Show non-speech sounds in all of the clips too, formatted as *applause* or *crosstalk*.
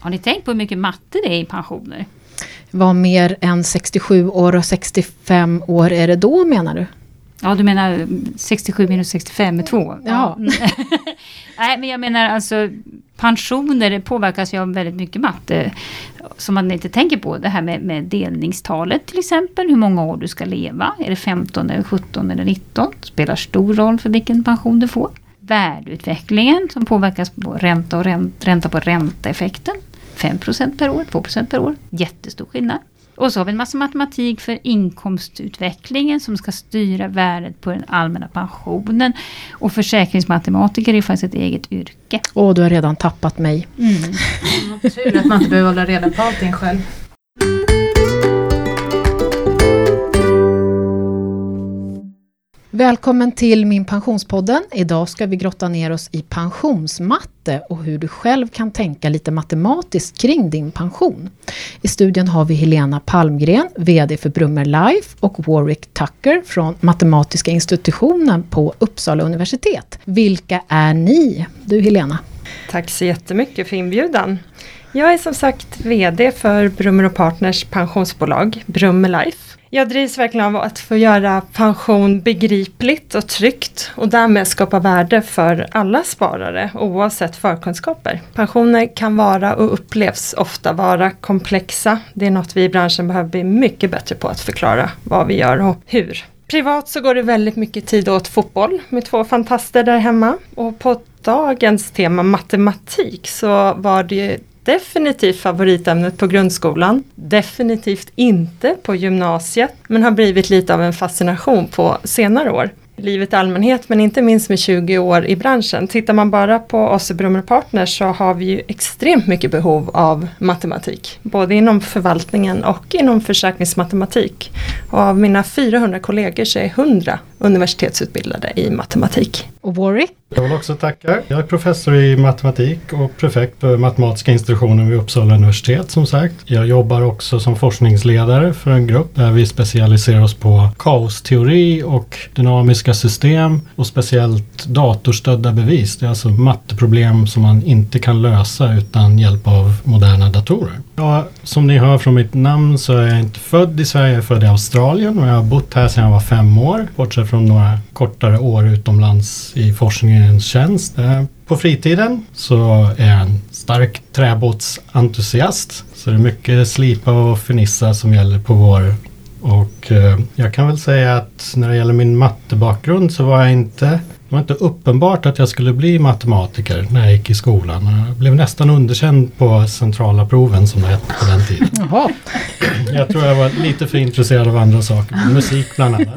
Har ni tänkt på hur mycket matte det är i pensioner? Vad mer än 67 år och 65 år är det då menar du? Ja, du menar 67 minus 65 är 2? Ja. *laughs* Nej, men jag menar alltså pensioner påverkas ju av väldigt mycket matte. Som man inte tänker på. Det här med, med delningstalet till exempel. Hur många år du ska leva. Är det 15, eller 17 eller 19? Spelar stor roll för vilken pension du får. Värdeutvecklingen som påverkas på ränta och ränta, ränta på ränta-effekten. 5 per år, 2% per år. Jättestor skillnad. Och så har vi en massa matematik för inkomstutvecklingen som ska styra värdet på den allmänna pensionen. Och försäkringsmatematiker är faktiskt ett eget yrke. Åh, du har redan tappat mig. Mm. Tur att man inte behöver hålla reda på allting själv. Välkommen till Min Pensionspodden. Idag ska vi grotta ner oss i pensionsmatte och hur du själv kan tänka lite matematiskt kring din pension. I studion har vi Helena Palmgren, VD för Brummer Life och Warwick Tucker från Matematiska institutionen på Uppsala universitet. Vilka är ni? Du Helena? Tack så jättemycket för inbjudan. Jag är som sagt VD för Brummer och Partners pensionsbolag, Brummer Life. Jag drivs verkligen av att få göra pension begripligt och tryggt och därmed skapa värde för alla sparare oavsett förkunskaper. Pensioner kan vara och upplevs ofta vara komplexa. Det är något vi i branschen behöver bli mycket bättre på att förklara vad vi gör och hur. Privat så går det väldigt mycket tid åt fotboll med två fantaster där hemma. Och på dagens tema matematik så var det definitivt favoritämnet på grundskolan. Definitivt inte på gymnasiet, men har blivit lite av en fascination på senare år. Livet i allmänhet, men inte minst med 20 år i branschen. Tittar man bara på oss i Brummer Partners så har vi ju extremt mycket behov av matematik. Både inom förvaltningen och inom försäkringsmatematik. Och av mina 400 kollegor så är 100 universitetsutbildade i matematik. Och Warwick? Jag vill också tacka. Jag är professor i matematik och prefekt för matematiska institutionen vid Uppsala universitet som sagt. Jag jobbar också som forskningsledare för en grupp där vi specialiserar oss på kaosteori och dynamiska system och speciellt datorstödda bevis. Det är alltså matteproblem som man inte kan lösa utan hjälp av moderna datorer. Ja, som ni hör från mitt namn så är jag inte född i Sverige, jag är född i Australien och jag har bott här sedan jag var fem år. Bortsett från några kortare år utomlands i forskningens tjänst. Eh, på fritiden så är jag en stark träbåtsentusiast. Så det är mycket slipa och finissa som gäller på vår och eh, jag kan väl säga att när det gäller min mattebakgrund så var jag inte det var inte uppenbart att jag skulle bli matematiker när jag gick i skolan. Jag blev nästan underkänd på centrala proven som det hette på den tiden. *laughs* Jaha. Jag tror jag var lite för intresserad av andra saker, musik bland annat.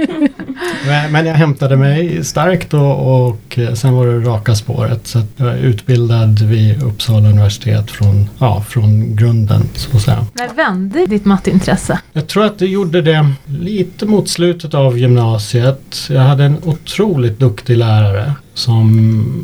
Men jag hämtade mig starkt och, och sen var det raka spåret. Så jag är utbildad vid Uppsala universitet från, ja, från grunden. Så att säga. När vände ditt matteintresse? Jag tror att det gjorde det lite mot slutet av gymnasiet. Jag hade en otroligt duktig lärare. Som,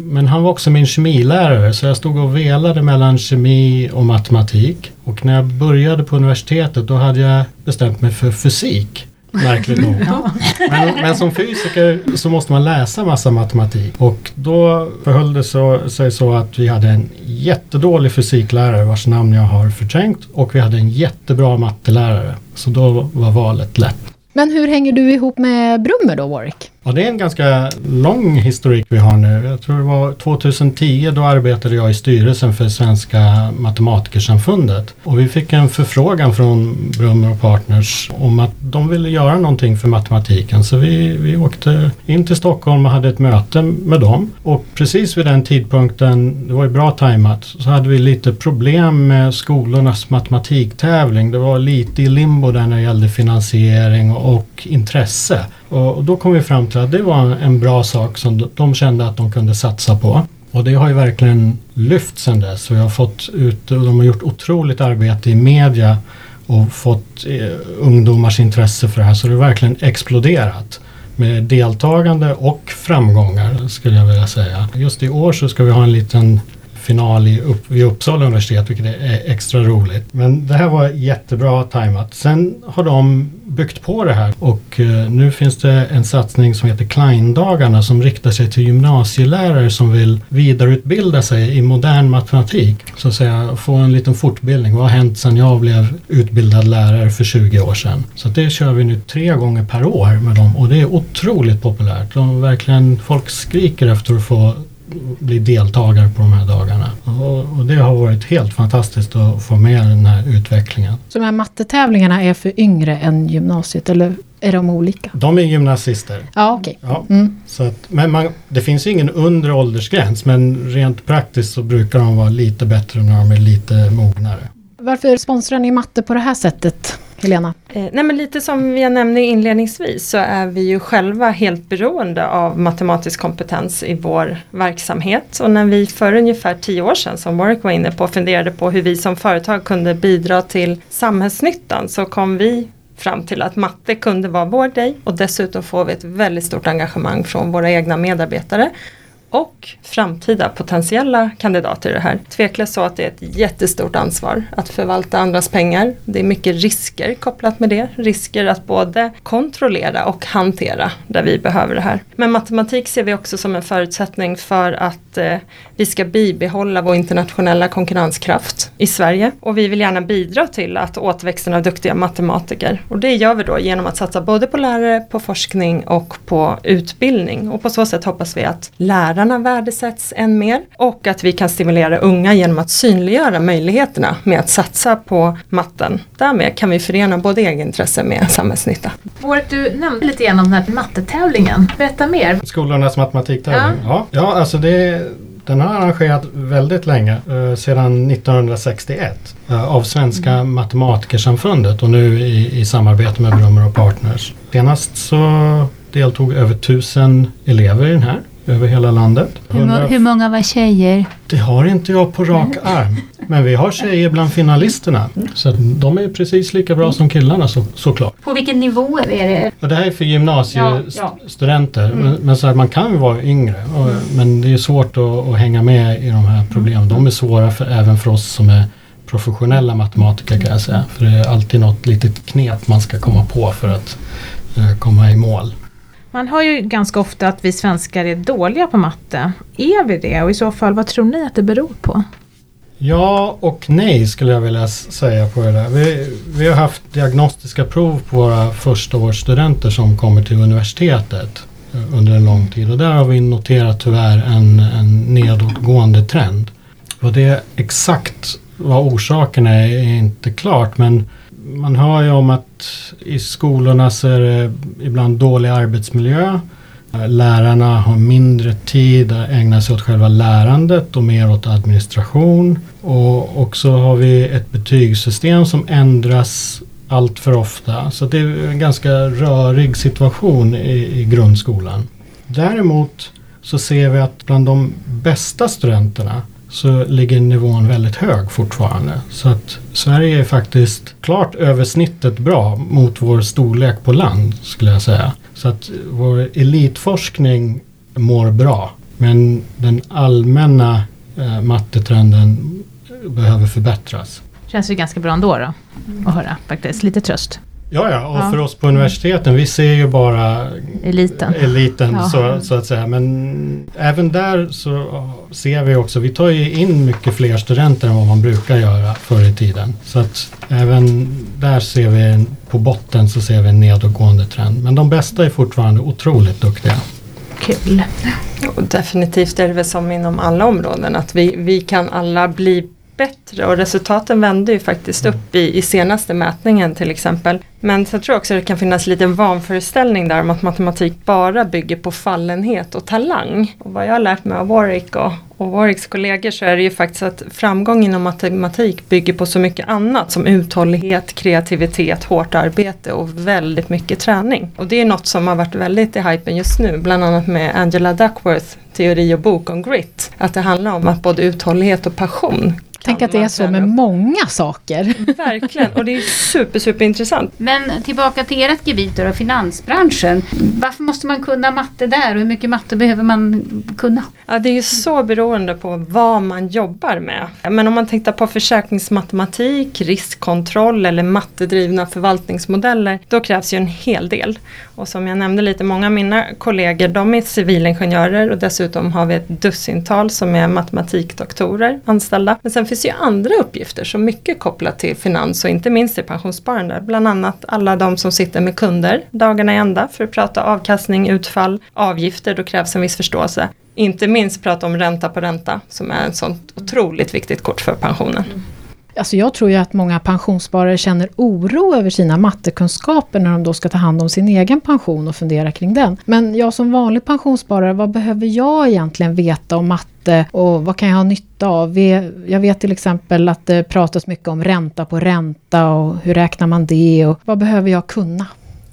men han var också min kemilärare så jag stod och velade mellan kemi och matematik. Och när jag började på universitetet då hade jag bestämt mig för fysik. Märkligt nog. *laughs* Men, men, som fysiker så måste man läsa massa matematik. Och då förhöll det så, sig så att vi hade en jättedålig fysiklärare vars namn jag har förträngt. Och vi hade en jättebra mattelärare. Så då var valet lätt. Men hur hänger du ihop med Brummer då, Warwick? Ja, det är en ganska lång historik vi har nu. Jag tror det var 2010 då arbetade jag i styrelsen för Svenska Matematikersamfundet. Och vi fick en förfrågan från Brummer och Partners om att de ville göra någonting för matematiken. Så vi, vi åkte in till Stockholm och hade ett möte med dem. Och precis vid den tidpunkten, det var ju bra tajmat, så hade vi lite problem med skolornas matematiktävling. Det var lite i limbo där när det gällde finansiering och intresse. Och då kom vi fram till att det var en bra sak som de kände att de kunde satsa på. Och det har ju verkligen lyft sedan dess. Och jag har fått ut, de har gjort otroligt arbete i media och fått eh, ungdomars intresse för det här. Så det har verkligen exploderat med deltagande och framgångar skulle jag vilja säga. Just i år så ska vi ha en liten final i upp, vid Uppsala universitet vilket är extra roligt. Men det här var jättebra tajmat. Sen har de byggt på det här och eh, nu finns det en satsning som heter Kleindagarna som riktar sig till gymnasielärare som vill vidareutbilda sig i modern matematik. Så att säga få en liten fortbildning. Vad har hänt sedan jag blev utbildad lärare för 20 år sedan? Så det kör vi nu tre gånger per år med dem och det är otroligt populärt. De verkligen, folk skriker efter att få bli deltagare på de här dagarna. Och, och, det har varit helt fantastiskt att få med den här utvecklingen. Så de här mattetävlingarna är för yngre än gymnasiet eller är de olika? De är gymnasister. Ja, okej. Okay. Ja, mm. men man, det finns ju ingen undre åldersgräns men rent praktiskt så brukar de vara lite bättre när de är lite mognare. Varför sponsrar ni matte på det här sättet? Helena? Eh, nej men lite som jag nämnde inledningsvis så är vi ju själva helt beroende av matematisk kompetens i vår verksamhet. Och när vi för ungefär tio år sedan som Warwick var inne på funderade på hur vi som företag kunde bidra till samhällsnyttan så kom vi fram till att matte kunde vara vår grej och dessutom får vi ett väldigt stort engagemang från våra egna medarbetare och framtida potentiella kandidater i det här. Tveklöst så att det är ett jättestort ansvar att förvalta andras pengar. Det är mycket risker kopplat med det. Risker att både kontrollera och hantera där vi behöver det här. Men matematik ser vi också som en förutsättning för att eh, vi ska bibehålla vår internationella konkurrenskraft i Sverige. Och vi vill gärna bidra till att återväxten av duktiga matematiker. Och det gör vi då genom att satsa både på lärare, på forskning och på utbildning. Och på så sätt hoppas vi att lärarna lärarna värdesätts än mer och att vi kan stimulera unga genom att synliggöra möjligheterna med att satsa på matten. Därmed kan vi förena både egenintresse med samhällsnytta. Året du nämnde lite grann om den här mattetävlingen. Berätta mer. Skolornas matematiktävling. Ja, ja, ja alltså det den har arrangerat väldigt länge, eh, sedan 1961 eh, av Svenska mm. Matematikersamfundet och nu i, i samarbete med Brummer och Partners. Senast så deltog över tusen elever i den här över hela landet. Hur, hur, många var tjejer? Det har inte jag på rak arm. Men vi har tjejer bland finalisterna. Så de är precis lika bra som killarna så, såklart. På vilken nivå är det? Och det här är för gymnasiestudenter. Ja, ja. mm. Men, så här, man kan ju vara yngre. Och, men det är svårt att, att, hänga med i de här problemen. De är svåra för, även för oss som är professionella matematiker kan jag säga. För det är alltid något litet knep man ska komma på för att uh, komma i mål. Man hör ju ganska ofta att vi svenskar är dåliga på matte. Är vi det och i så fall vad tror ni att det beror på? Ja och nej skulle jag vilja säga på det där. Vi, vi har haft diagnostiska prov på våra förstaårsstudenter som kommer till universitetet eh, under en lång tid och där har vi noterat tyvärr en, en nedåtgående trend. Och det exakt vad orsaken är är inte klart men man hör ju om att i skolorna så är det ibland dålig arbetsmiljö. Lärarna har mindre tid att ägna sig åt själva lärandet och mer åt administration. Och också har vi ett betygssystem som ändras allt för ofta. Så det är en ganska rörig situation i, i grundskolan. Däremot så ser vi att bland de bästa studenterna så ligger nivån väldigt hög fortfarande. Så att Sverige är faktiskt klart över snittet bra mot vår storlek på land skulle jag säga. Så att vår elitforskning mår bra. Men den allmänna eh, mattetrenden behöver förbättras. Känns ju ganska bra ändå då, att höra faktiskt. Lite tröst. Ja, ja, och ja. för oss på universiteten, vi ser ju bara eliten, eliten ja. så, så, att säga. Men även där så ser vi också, vi tar ju in mycket fler studenter än vad man brukar göra förr i tiden. Så att även där ser vi, på botten så ser vi en nedåtgående trend. Men de bästa är fortfarande otroligt duktiga. Kul. Och definitivt är det väl som inom alla områden att vi, vi kan alla bli bättre och resultaten vände ju faktiskt upp i, i senaste mätningen till exempel. Men så tror jag också att det kan finnas lite vanföreställning där om att matematik bara bygger på fallenhet och talang. Och vad jag har lärt mig av Warwick och, och Warwicks kollegor så är det ju faktiskt att framgång inom matematik bygger på så mycket annat som uthållighet, kreativitet, hårt arbete och väldigt mycket träning. Och det är något som har varit väldigt i hypen just nu, bland annat med Angela Duckworth teori och bok om grit. Att det handlar om att både uthållighet och passion Tänk att det är så med många saker. Verkligen, och det är super, super intressant. Men tillbaka till ert gebit då, finansbranschen. Varför måste man kunna matte där och hur mycket matte behöver man kunna? Ja, det är ju så beroende på vad man jobbar med. Men om man tittar på försäkringsmatematik, riskkontroll eller mattedrivna förvaltningsmodeller, då krävs ju en hel del. Och som jag nämnde lite, många av mina kollegor de är civilingenjörer och dessutom har vi ett dussintal som är matematikdoktorer anställda. Men sen finns ju andra uppgifter som mycket kopplat till finans och inte minst till pensionssparande. Bland annat alla de som sitter med kunder dagarna i ända för att prata avkastning, utfall, avgifter, då krävs en viss förståelse. Inte minst prata om ränta på ränta som är ett sånt otroligt viktigt kort för pensionen. Mm. Alltså jag tror ju att många pensionssparare känner oro över sina mattekunskaper när de då ska ta hand om sin egen pension och fundera kring den. Men jag som vanlig pensionssparare, vad behöver jag egentligen veta om matte och vad kan jag ha nytta av? Jag vet till exempel att det pratas mycket om ränta på ränta och hur räknar man det och vad behöver jag kunna?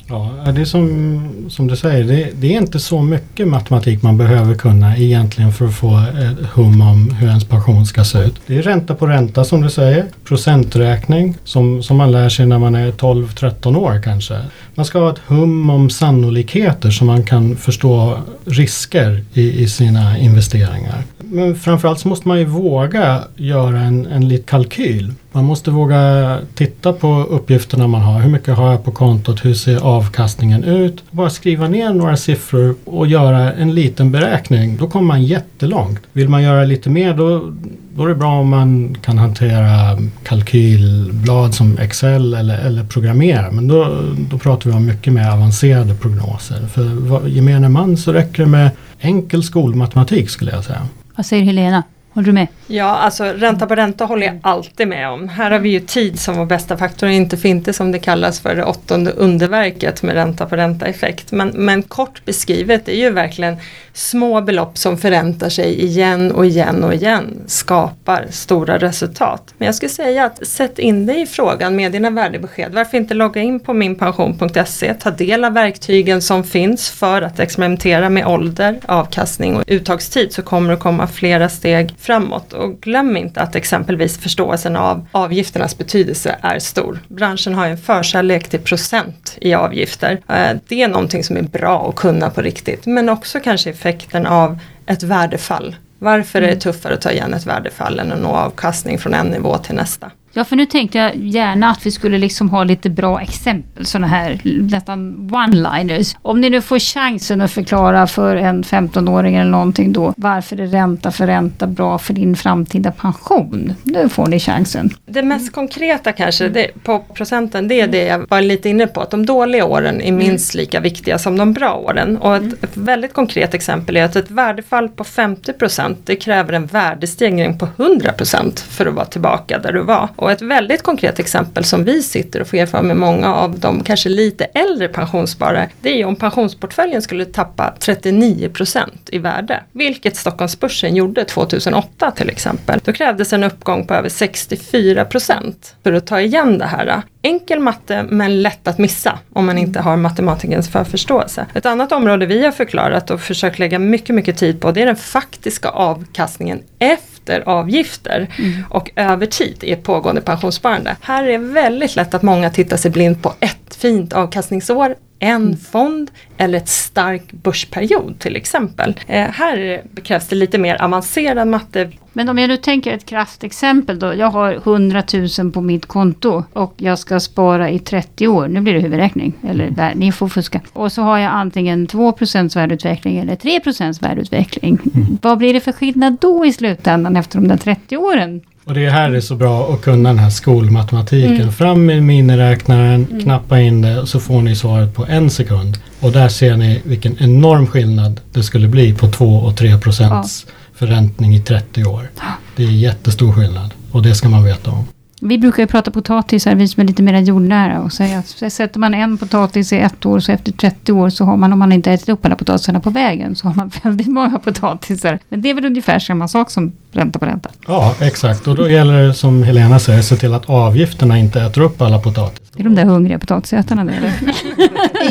Ja, det är som, som du säger, det, det, är inte så mycket matematik man behöver kunna egentligen för att få ett hum om hur ens pension ska se ut. Det är ränta på ränta som du säger, procenträkning som, som man lär sig när man är 12-13 år kanske. Man ska ha ett hum om sannolikheter så man kan förstå risker i, i sina investeringar. Men framförallt så måste man ju våga göra en, en liten kalkyl. Man måste våga titta på uppgifterna man har. Hur mycket har jag på kontot? Hur ser avkastningen ut? Bara skriva ner några siffror och göra en liten beräkning. Då kommer man jättelångt. Vill man göra lite mer då, då är det bra om man kan hantera kalkylblad som Excel eller, eller programmera. Men då, då pratar vi om mycket mer avancerade prognoser. För gemene man så räcker det med enkel skolmatematik skulle jag säga. Vad säger Helena? Håller du med? Ja, alltså ränta på ränta håller jag alltid med om. Här har vi ju tid som vår bästa faktor, inte för inte som det kallas för det åttonde underverket med ränta på ränta effekt. Men, men kort beskrivet är ju verkligen små belopp som förräntar sig igen och igen och igen skapar stora resultat. Men jag skulle säga att sätt in dig i frågan med dina värdebesked. Varför inte logga in på minpension.se, ta del av verktygen som finns för att experimentera med ålder, avkastning och uttagstid så kommer det komma flera steg framåt. Och glöm inte att exempelvis förståelsen av avgifternas betydelse är stor. Branschen har en förkärlek till procent i avgifter. Eh, det är någonting som är bra att kunna på riktigt men också kanske effekten av ett värdefall. Varför är det mm. tuffare att ta igen ett värdefall än att nå avkastning från en nivå till nästa? Ja, för nu tänkte jag gärna att vi skulle liksom ha lite bra exempel, sådana här nästan one-liners. Om ni nu får chansen att förklara för en 15-åring eller någonting då, varför är ränta för ränta bra för din framtida pension? Nu får ni chansen. Det mest konkreta kanske det, på procenten, det är det jag var lite inne på, att de dåliga åren är minst lika viktiga som de bra åren. Och ett, ett väldigt konkret exempel är att ett värdefall på 50% det kräver en värdestegring på 100% för att vara tillbaka där du var. Och ett väldigt konkret exempel som vi sitter och får erfara med många av de kanske lite äldre pensionssparare. Det är ju om pensionsportföljen skulle tappa 39% i värde. Vilket Stockholmsbörsen gjorde 2008 till exempel. Då krävdes en uppgång på över 64% för att ta igen det här. Enkel matte men lätt att missa om man inte har matematikens förförståelse. Ett annat område vi har förklarat och försökt lägga mycket, mycket tid på det är den faktiska avkastningen efter avgifter mm. och över tid i ett pågående pensionssparande. Här är det väldigt lätt att många tittar sig blind på ett fint avkastningsår en mm. fond eller ett stark börsperiod till exempel. Eh, här krävs det lite mer avancerad matte. Men om jag nu tänker ett kraftexempel då. Jag har 100 000 på mitt konto och jag ska spara i 30 år. Nu blir det huvudräkning. Eller där, mm. ni får fuska. Och så har jag antingen 2% värdeutveckling eller 3 värdeutveckling. Mm. Vad blir det för skillnad då i slutändan efter de där 30 åren? Och det är här är så bra att kunna den här skolmatematiken. Mm. Fram med miniräknaren, mm. knappa in det och så får ni svaret på en sekund. Och där ser ni vilken enorm skillnad det skulle bli på 2 och 3 procents ja. förräntning i 30 år. Det är jättestor skillnad och det ska man veta om. Vi brukar ju prata potatisar, vi som är lite mer jordnära och säga att sätter man en potatis i ett år så efter 30 år så har man, om man inte ätit upp alla potatisarna på vägen, så har man *laughs* väldigt många potatisar. Men det är väl ungefär samma sak som ränta på ränta? Ja, exakt. Och då gäller det som Helena säger, se till att avgifterna inte äter upp alla potatisar. Det är de där hungriga potatisätarna det eller?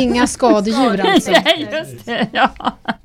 *laughs* Inga skadedjur alltså. *laughs* Nej, just det, ja.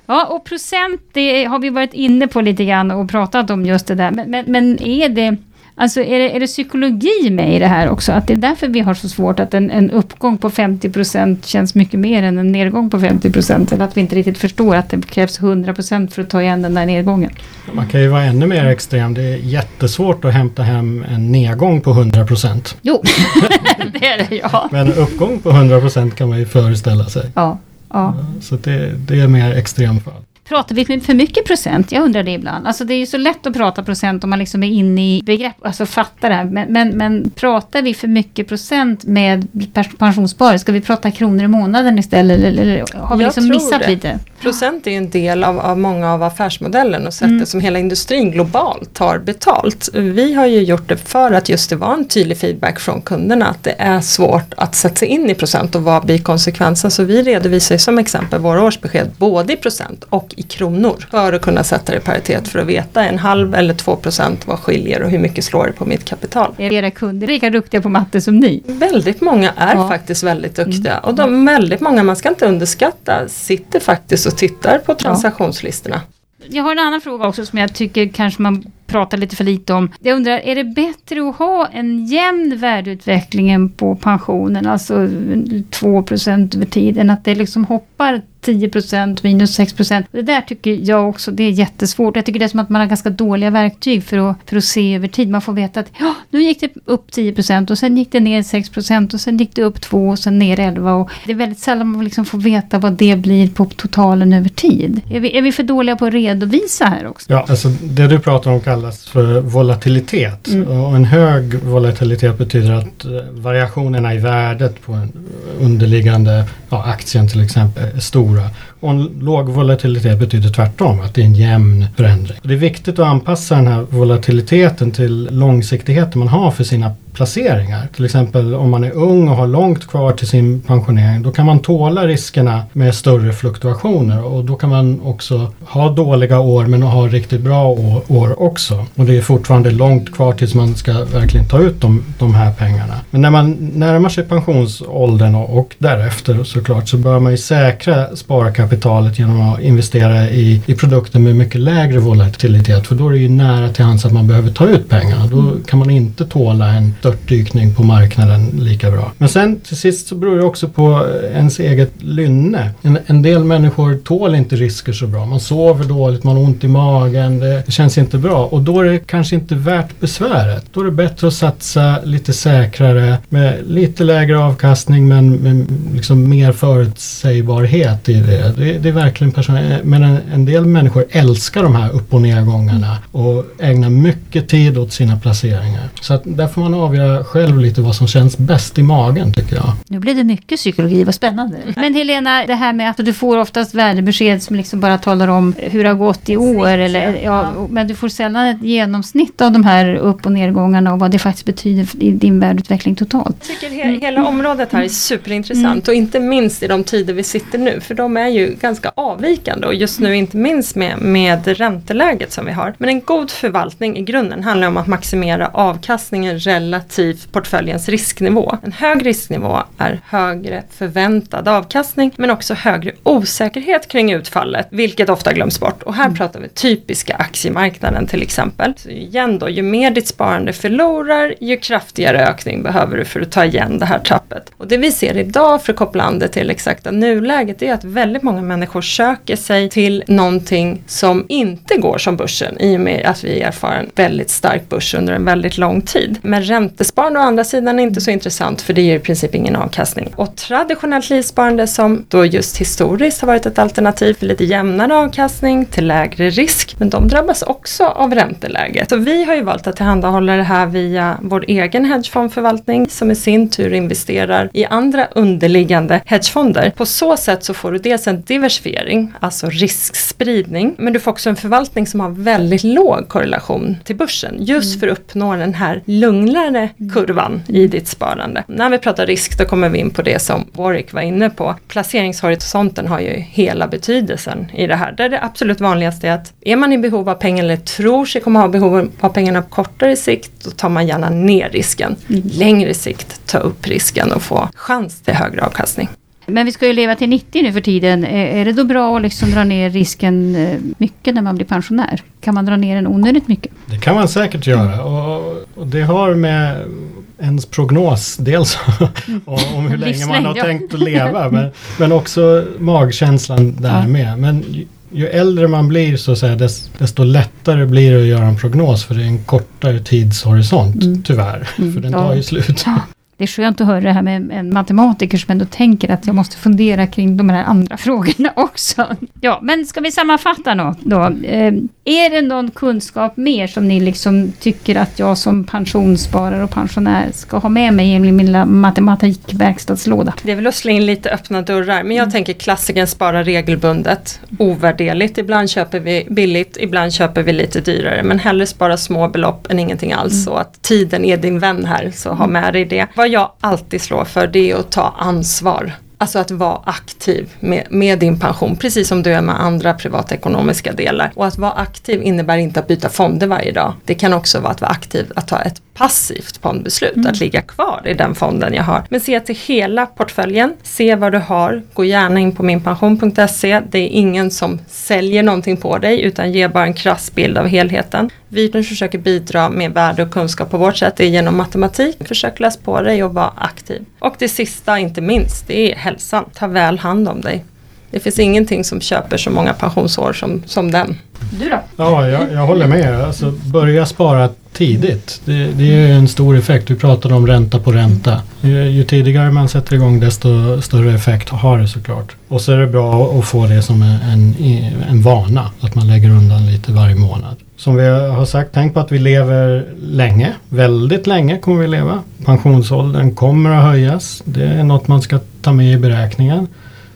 ja, och procent, det har vi varit inne på lite grann och pratat om just det där. Men, men, men är det Alltså är det, är det psykologi med i det här också? Att det är därför vi har så svårt att en, en uppgång på 50% känns mycket mer än en nedgång på 50%? Eller att vi inte riktigt förstår att det krävs 100% för att ta igen den där nedgången? Man kan ju vara ännu mer extrem. Det är jättesvårt att hämta hem en nedgång på 100%. Jo, *laughs* det är det ja. Men en uppgång på 100% kan man ju föreställa sig. Ja, ja. Så det, det är mer extremfall. Pratar vi för mycket procent? Jag undrar det ibland. Alltså det är ju så lätt att prata procent om man liksom är inne i begrepp, alltså fattar det här. Men, men, men pratar vi för mycket procent med pensionssparare? Ska vi prata kronor i månaden istället? Eller, eller har vi Jag liksom missat det. lite? Procent är ju en del av, av många av affärsmodellen och sättet Mm. som hela industrin globalt tar betalt. Vi har ju gjort det för att just det var en tydlig feedback från kunderna att det är svårt att sätta sig in i procent och vad blir konsekvensen. Så vi redovisar ju som exempel våra årsbesked både i procent och i kronor för att kunna sätta det i paritet för att veta en halv eller två procent vad skiljer och hur mycket slår det på mitt kapital. Är era kunder lika duktiga på matte som ni? Väldigt många är Ja. faktiskt väldigt duktiga och de väldigt många, man ska inte underskatta, sitter faktiskt och tittar på transaktionslistorna. Jag har en annan fråga också som jag tycker kanske man pratar lite för lite om. Jag undrar, är det bättre att ha en jämn värdeutveckling på pensionen, alltså 2% över tid, än att det liksom hoppar 10% minus 6%. Det där tycker jag också, det är jättesvårt. Jag tycker det är som att man har ganska dåliga verktyg för att, för att se över tid. Man får veta att ja, nu gick det upp 10% och sen gick det ner 6% och sen gick det upp 2 och sen ner 11 och det är väldigt sällan man liksom får veta vad det blir på totalen över tid. Är vi, är vi för dåliga på att redovisa här också? Ja, alltså det du pratar om kallas för volatilitet. Mm. Och en hög volatilitet betyder att eh, variationerna i värdet på en underliggande ja, aktien till exempel är stora. Och en låg volatilitet betyder tvärtom, att det är en jämn förändring. Och det är viktigt att anpassa den här volatiliteten till långsiktigheten man har för sina placeringar. Till exempel om man är ung och har långt kvar till sin pensionering, då kan man tåla riskerna med större fluktuationer och då kan man också ha dåliga år men ha riktigt bra år, också. Och det är fortfarande långt kvar tills man ska verkligen ta ut de, de här pengarna. Men när man närmar sig pensionsåldern och, och därefter såklart så bör man ju säkra sparkapitalet genom att investera i, i produkter med mycket lägre volatilitet för då är det ju nära till hands att man behöver ta ut pengarna. Då kan man inte tåla en störtdykning på marknaden lika bra. Men sen till sist så beror det också på ens eget lynne. En, en del människor tål inte risker så bra. Man sover dåligt, man har ont i magen, det känns inte bra och då är det kanske inte värt besväret. Då är det bättre att satsa lite säkrare med lite lägre avkastning men med liksom mer förutsägbarhet i det. Det, det är verkligen personligt. Men en, en del människor älskar de här upp och nedgångarna och ägnar mycket tid åt sina placeringar. Så att där får man avgöra själv lite vad som känns bäst i magen tycker jag. Nu blev det mycket psykologi, vad spännande. *laughs* Men Helena, det här med att du får oftast värdebesked som liksom bara talar om hur det har gått i år. Eller, ja, men du får sällan ett genomsnitt av de här upp och nedgångarna och vad det faktiskt betyder i din värdeutveckling totalt. Jag tycker he hela området här är superintressant och inte minst i de tider vi sitter nu för de är ju ganska avvikande och just nu inte minst med, med ränteläget som vi har. Men en god förvaltning i grunden handlar om att maximera avkastningen relativt portföljens risknivå. En hög risknivå är högre förväntad avkastning men också högre osäkerhet kring utfallet vilket ofta glöms bort. Och här pratar vi typiska aktiemarknaden till exempel. Så igen då, ju mer ditt sparande förlorar ju kraftigare ökning behöver du för att ta igen det här tappet. Och det vi ser idag för att koppla an det till exakta nuläget är att väldigt många människor söker sig till någonting som inte går som börsen i och med att vi erfar en väldigt stark börs under en väldigt lång tid. Men räntesparande å andra sidan är inte så intressant för det ger i princip ingen avkastning. Och traditionellt livsparande som då just historiskt har varit ett alternativ för lite jämnare avkastning till lägre risk. Men de drabbas också av ränteläget. Så vi har ju valt att tillhandahålla det här via vår egen hedgefondförvaltning som i sin tur investerar i andra underliggande hedgefonder. På så sätt så får du dels en diversifiering, alltså riskspridning, men du får också en förvaltning som har väldigt låg korrelation till börsen just för att uppnå den här lugnare kurvan i ditt sparande. När vi pratar risk då kommer vi in på det som Warwick var inne på. Placeringshorisonten har ju hela betydelsen i det här. Där det absolut vanligaste är att är man i behov av pengar eller tror sig komma ha behov av pengarna på kortare sikt då tar man gärna ner risken. Längre sikt ta upp risken och få chans till högre avkastning. Men vi ska ju leva till 90 nu för tiden. Är det då bra att liksom dra ner risken eh, mycket när man blir pensionär? Kan man dra ner den onödigt mycket? Det kan man säkert göra och, och det har med ens prognos dels *laughs* om hur länge man har tänkt att leva *laughs* men, men också magkänslan där ja. med. Men ju äldre man blir så att säga, desto lättare blir det att göra en prognos för det är en kortare tidshorisont mm. tyvärr. Mm. För den tar ju slut. Ja det är skönt att höra det här med en matematiker som ändå tänker att jag måste fundera kring de här andra *laughs* frågorna också. Ja, men ska vi sammanfatta något då? Eh, är det någon kunskap mer som ni liksom tycker att jag som pensionssparare och pensionär ska ha med mig i min lilla matematikverkstadslåda? Det är väl att slå in lite öppna dörrar, men jag mm. tänker klassikern spara regelbundet, ovärderligt. Ibland köper vi billigt, ibland köper vi lite dyrare, men hellre spara små belopp än ingenting alls. Mm. Så att tiden är din vän här, så ha med dig det jag alltid slår för det är att ta ansvar. Alltså att vara aktiv med, med, din pension, precis som du är med andra privatekonomiska delar. Och att vara aktiv innebär inte att byta fonder varje dag. Det kan också vara att vara aktiv, att ta ett passivt fondbeslut, mm. att ligga kvar i den fonden jag har. Men se till hela portföljen, se vad du har, gå gärna in på minpension.se. Det är ingen som säljer någonting på dig utan ger bara en krass bild av helheten. Vi försöker bidra med värde och kunskap på vårt sätt, det är genom matematik. Försök läsa på dig och vara aktiv. Och det sista, inte minst, det är hälsan. Ta väl hand om dig. Det finns ingenting som köper så många pensionsår som, som den. Du då? Ja, jag, jag håller med. Alltså, börja spara tidigt. Det, det är en stor effekt. Vi pratade om ränta på ränta. Ju, ju, tidigare man sätter igång desto större effekt har det såklart. Och så är det bra att få det som en, en vana. Att man lägger undan lite varje månad. Som vi har sagt, tänk på att vi lever länge. Väldigt länge kommer vi leva. Pensionsåldern kommer att höjas. Det är något man ska ta med i beräkningen.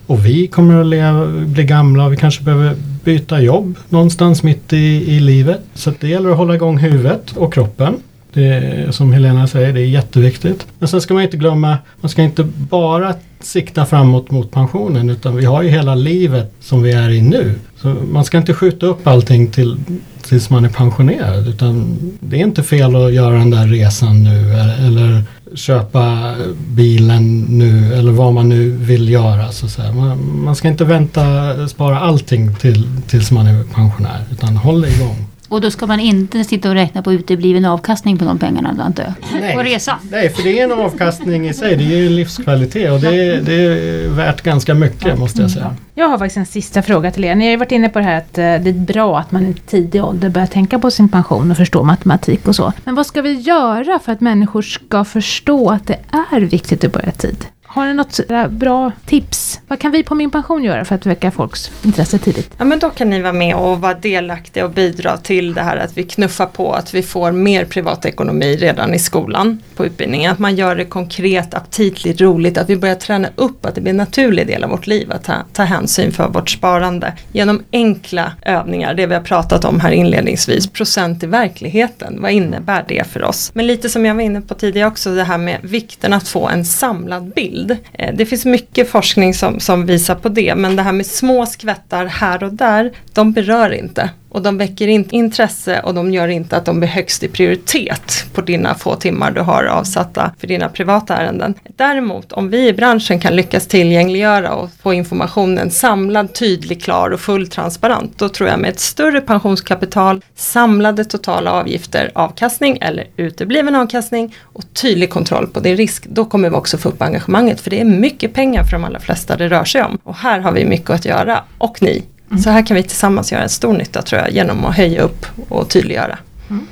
Och vi kommer att leva, bli gamla och vi kanske behöver byta jobb någonstans mitt i, i livet. Så det gäller att hålla igång huvudet och kroppen. Det är, som Helena säger, det är jätteviktigt. Men sen ska man inte glömma, man ska inte bara sikta framåt mot pensionen utan vi har ju hela livet som vi är i nu. Så man ska inte skjuta upp allting till, tills man är pensionerad utan det är inte fel att göra den där resan nu eller köpa bilen nu eller vad man nu vill göra. Så att säga. Man, man ska inte vänta, spara allting till, tills man är pensionär utan håll igång. Och då ska man inte sitta och räkna på utebliven avkastning på de pengarna antar jag? Nej, på resa? Nej, för det är en avkastning i sig. Det ger livskvalitet och det är, det är värt ganska mycket måste jag säga. Jag har faktiskt en sista fråga till er. Ni har ju varit inne på det här att eh, det är bra att man i tidig ålder börjar tänka på sin pension och förstå matematik och så. Men vad ska vi göra för att människor ska förstå att det är viktigt att börja tid? Har ni något bra tips? Vad kan vi på Min Pension göra för att väcka folks intresse tidigt? Ja men då kan ni vara med och vara delaktiga och bidra till det här att vi knuffar på att vi får mer privatekonomi redan i skolan på utbildningen. Att man gör det konkret, aptitligt, roligt, att vi börjar träna upp att det blir en naturlig del av vårt liv att ta, ta hänsyn för vårt sparande. Genom enkla övningar, det vi har pratat om här inledningsvis, procent i verkligheten, vad innebär det för oss? Men lite som jag var inne på tidigare också, det här med vikten att få en samlad bild eh, det finns mycket forskning som, som visar på det. Men det här med små skvättar här och där, de berör inte och de väcker inte intresse och de gör inte att de blir högst i prioritet på dina få timmar du har avsatta för dina privata ärenden. Däremot om vi i branschen kan lyckas tillgängliggöra och få informationen samlad, tydlig, klar och full transparent, då tror jag med ett större pensionskapital, samlade totala avgifter, avkastning eller utebliven avkastning och tydlig kontroll på din risk, då kommer vi också få upp engagemanget för det är mycket pengar för de allra flesta det rör sig om. Och här har vi mycket att göra och ni så här kan vi tillsammans göra en stor nytta tror jag genom att höja upp och tydliggöra. Mm.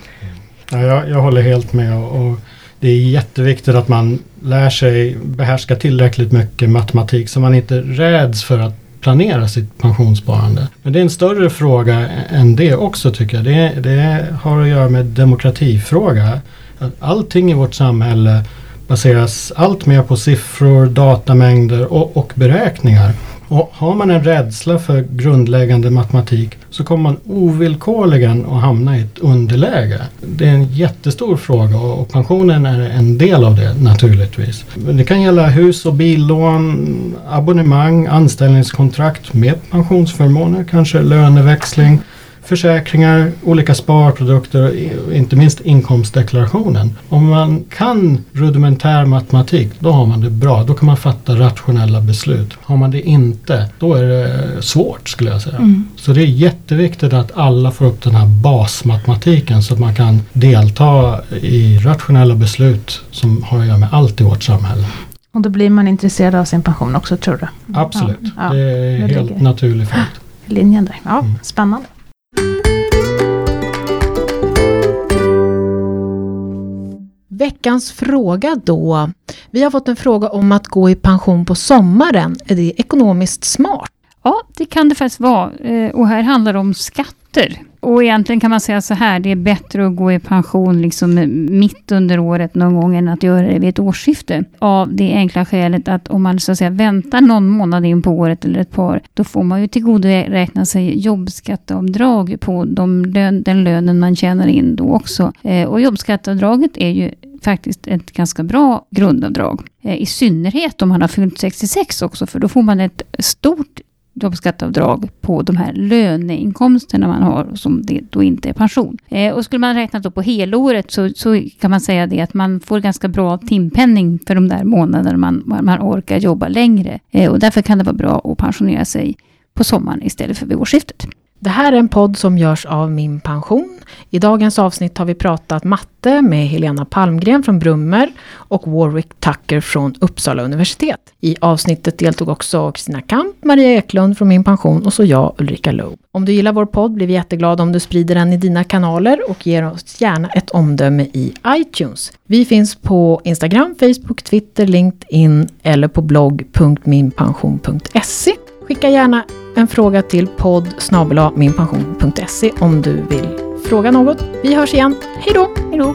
Ja, jag, jag, håller helt med och, och, det är jätteviktigt att man lär sig behärska tillräckligt mycket matematik så man inte räds för att planera sitt pensionssparande. Men det är en större fråga än det också tycker jag. Det, det har att göra med demokratifråga. Allting i vårt samhälle baseras allt mer på siffror, datamängder och, och beräkningar. Och har man en rädsla för grundläggande matematik så kommer man ovillkorligen att hamna i ett underläge. Det är en jättestor fråga och pensionen är en del av det naturligtvis. Det kan gälla hus och billån, abonnemang, anställningskontrakt med pensionsförmåner, kanske löneväxling försäkringar, olika sparprodukter och inte minst inkomstdeklarationen. Om man kan rudimentär matematik, då har man det bra. Då kan man fatta rationella beslut. Har man det inte, då är det svårt skulle jag säga. Mm. Så det är jätteviktigt att alla får upp den här basmatematiken så att man kan delta i rationella beslut som har att göra med allt i vårt samhälle. Och då blir man intresserad av sin pension också tror du? Absolut, Ja, det är det helt ligger. naturlig följd. Linjen där. Ja, Mm. spännande. Veckans fråga då. Vi har fått en fråga om att gå i pension på sommaren. Är det ekonomiskt smart? Ja, det kan det faktiskt vara. Eh, och här handlar det om skatter. Och egentligen kan man säga så här, det är bättre att gå i pension liksom mitt under året någon gång än att göra det vid ett årsskifte. Av det enkla skälet att om man så att säga väntar någon månad in på året eller ett par, då får man ju tillgodoräkna sig jobbskatteavdrag på de lön, den lönen man tjänar in då också. Eh, och jobbskatteavdraget är ju faktiskt ett ganska bra grundavdrag. Eh, I synnerhet om man har fyllt 66 också, för då får man ett stort jobbskatteavdrag på de här löneinkomsterna man har, som det då inte är pension. Eh, och skulle man räkna då på helåret så, så kan man säga det att man får ganska bra timpenning för de där månaderna man, man orkar jobba längre. Eh, och därför kan det vara bra att pensionera sig på sommaren istället för vid årsskiftet. Det här är en podd som görs av Min Pension. I dagens avsnitt har vi pratat matte med Helena Palmgren från Brummer och Warwick Tucker från Uppsala universitet. I avsnittet deltog också Kristina Kamp, Maria Eklund från Min Pension och så jag, Ulrika Loob. Om du gillar vår podd blir vi jätteglada om du sprider den i dina kanaler och ger oss gärna ett omdöme i iTunes. Vi finns på Instagram, Facebook, Twitter, LinkedIn eller på blogg.minpension.se. Skicka gärna en fråga till podd minpension.se om du vill fråga något. Vi hörs igen. Hej då! Hej då!